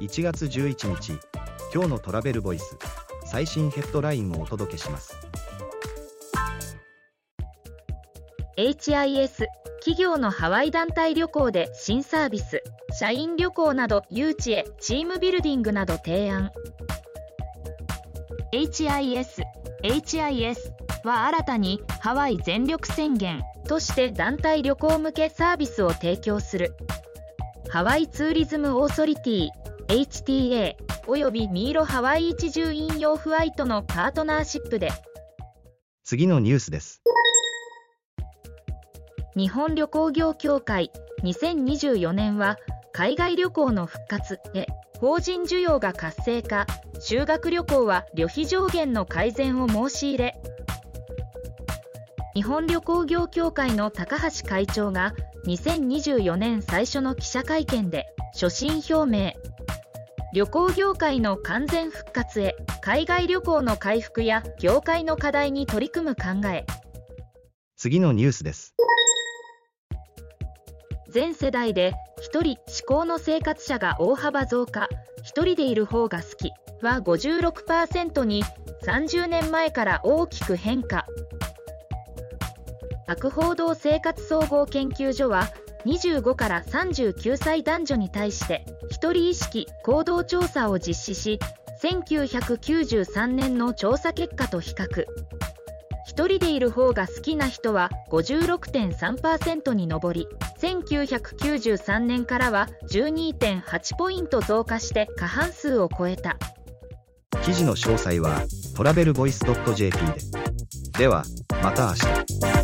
1月11日今日のトラベルボイス最新ヘッドラインをお届けします。HIS 企業のハワイ団体旅行で新サービス社員旅行など誘致へチームビルディングなど提案。HIS HIS は新たにハワイ全力宣言として団体旅行向けサービスを提供する。ハワイツーリズムオーソリティ HTA およびミーロハワイ一重引用フワイトのパートナーシップで。次のニュースです。日本旅行業協会2024年は海外旅行の復活へ法人需要が活性化修学旅行は旅費上限の改善を申し入れ。日本旅行業協会の高橋会長が2024年最初の記者会見で所信表明旅行業界の完全復活へ海外旅行の回復や業界の課題に取り組む考え。次のニュースです。全世代で1人思考の生活者が大幅増加。1人でいる方が好き。は56%に30年前から大きく変化。博報堂生活総合研究所は25から39歳男女に対して一人意識行動調査を実施し1993年の調査結果と比較。一人でいる方が好きな人は56.3%に上り1993年からは12.8ポイント増加して過半数を超えた。記事の詳細はトラベルボイス .jp で。ではまた明日。